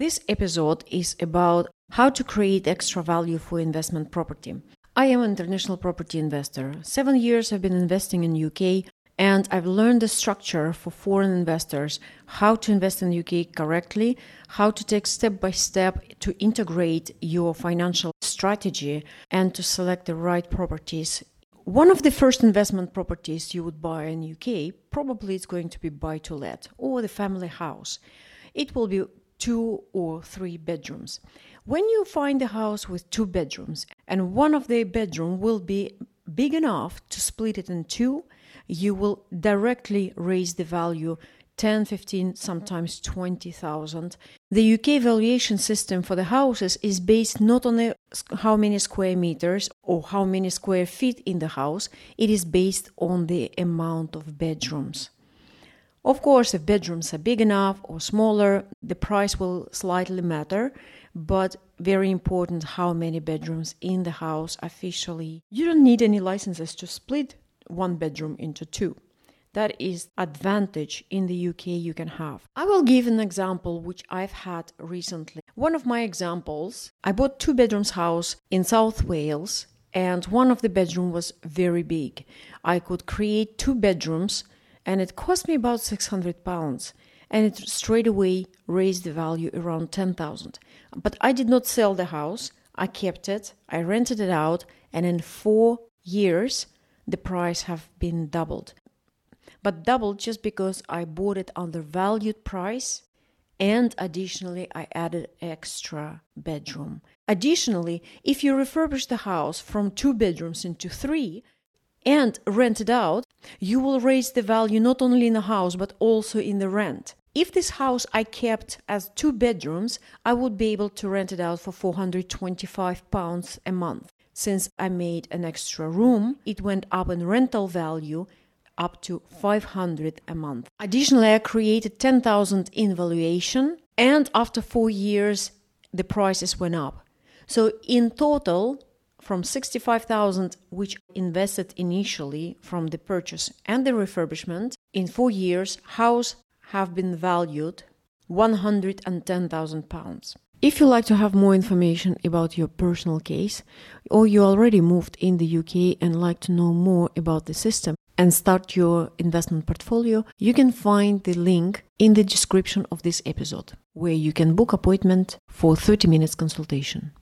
This episode is about how to create extra value for investment property. I am an international property investor. Seven years I've been investing in UK and I've learned the structure for foreign investors, how to invest in UK correctly, how to take step by step to integrate your financial strategy and to select the right properties. One of the first investment properties you would buy in UK probably is going to be buy to let or the family house. It will be two or three bedrooms. When you find a house with two bedrooms and one of the bedroom will be big enough to split it in two, you will directly raise the value 10, 15, sometimes 20,000. The UK valuation system for the houses is based not on the, how many square meters or how many square feet in the house, it is based on the amount of bedrooms. Of course, if bedrooms are big enough or smaller, the price will slightly matter, but very important how many bedrooms in the house officially. You don't need any licenses to split one bedroom into two. That is advantage in the UK you can have. I will give an example which I've had recently. One of my examples, I bought two bedrooms house in South Wales and one of the bedroom was very big. I could create two bedrooms and it cost me about 600 pounds and it straight away raised the value around 10,000. But I did not sell the house. I kept it. I rented it out and in 4 years the price have been doubled. But doubled just because I bought it under valued price and additionally I added extra bedroom. Additionally, if you refurbish the house from two bedrooms into three and rent it out, you will raise the value not only in the house but also in the rent. If this house I kept as two bedrooms, I would be able to rent it out for 425 pounds a month. Since I made an extra room, it went up in rental value up to 500 a month. Additionally, I created 10,000 in valuation and after 4 years the prices went up. So in total from 65,000 which invested initially from the purchase and the refurbishment in 4 years house have been valued 110,000 pounds. If you like to have more information about your personal case, or you already moved in the UK and like to know more about the system and start your investment portfolio, you can find the link in the description of this episode, where you can book appointment for 30 minutes consultation.